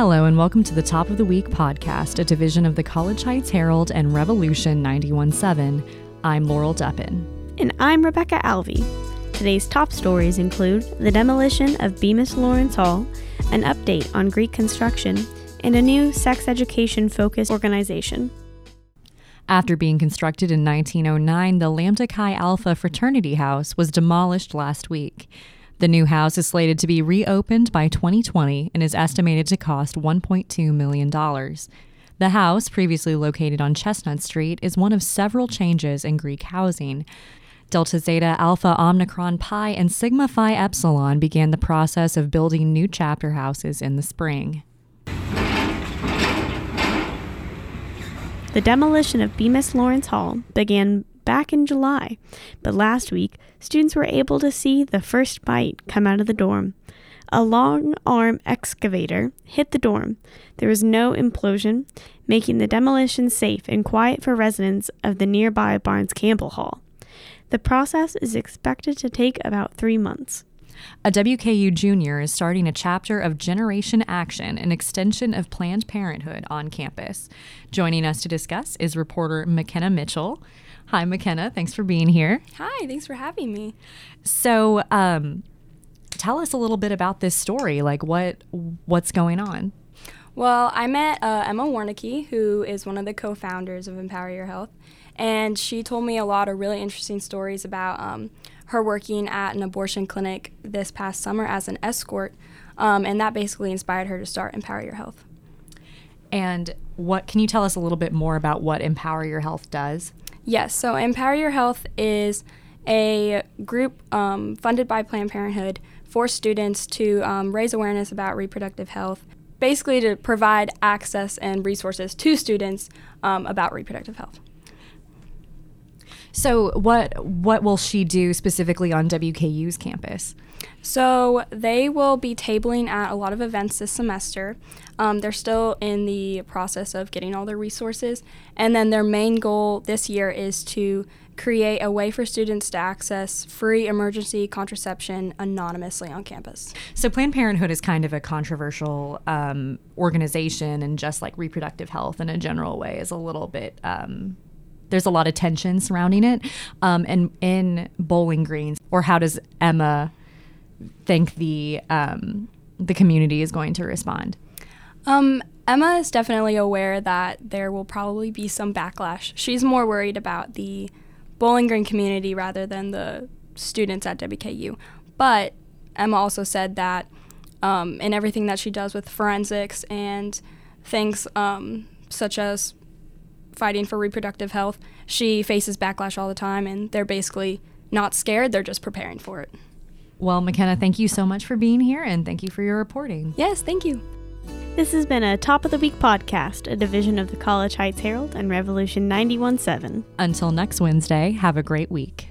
Hello, and welcome to the Top of the Week podcast, a division of the College Heights Herald and Revolution 917. I'm Laurel Deppin. And I'm Rebecca Alvey. Today's top stories include the demolition of Bemis Lawrence Hall, an update on Greek construction, and a new sex education focused organization. After being constructed in 1909, the Lambda Chi Alpha fraternity house was demolished last week. The new house is slated to be reopened by 2020 and is estimated to cost $1.2 million. The house, previously located on Chestnut Street, is one of several changes in Greek housing. Delta Zeta Alpha Omicron Pi and Sigma Phi Epsilon began the process of building new chapter houses in the spring. The demolition of Bemis Lawrence Hall began back in July, but last week, students were able to see the first bite come out of the dorm. A long arm excavator hit the dorm. There was no implosion, making the demolition safe and quiet for residents of the nearby Barnes Campbell Hall. The process is expected to take about three months. A WKU junior is starting a chapter of Generation Action, an extension of Planned Parenthood on campus. Joining us to discuss is reporter McKenna Mitchell. Hi, McKenna. Thanks for being here. Hi, thanks for having me. So, um, tell us a little bit about this story. Like, what what's going on? Well, I met uh, Emma Warnicki, who is one of the co-founders of Empower Your Health, and she told me a lot of really interesting stories about um, her working at an abortion clinic this past summer as an escort, um, and that basically inspired her to start Empower Your Health. And what can you tell us a little bit more about what Empower Your Health does? Yes, so Empower Your Health is a group um, funded by Planned Parenthood for students to um, raise awareness about reproductive health, basically to provide access and resources to students um, about reproductive health. So, what what will she do specifically on WKU's campus? So they will be tabling at a lot of events this semester. Um, they're still in the process of getting all their resources, and then their main goal this year is to create a way for students to access free emergency contraception anonymously on campus. So, Planned Parenthood is kind of a controversial um, organization, and just like reproductive health in a general way is a little bit. Um, there's a lot of tension surrounding it. Um, and in Bowling Greens, or how does Emma think the um, the community is going to respond? Um, Emma is definitely aware that there will probably be some backlash. She's more worried about the Bowling Green community rather than the students at WKU. But Emma also said that um, in everything that she does with forensics and things um, such as fighting for reproductive health, she faces backlash all the time, and they're basically not scared, they're just preparing for it. Well, McKenna, thank you so much for being here and thank you for your reporting. Yes, thank you. This has been a Top of the Week podcast, a division of the College Heights Herald and Revolution 917. Until next Wednesday, have a great week.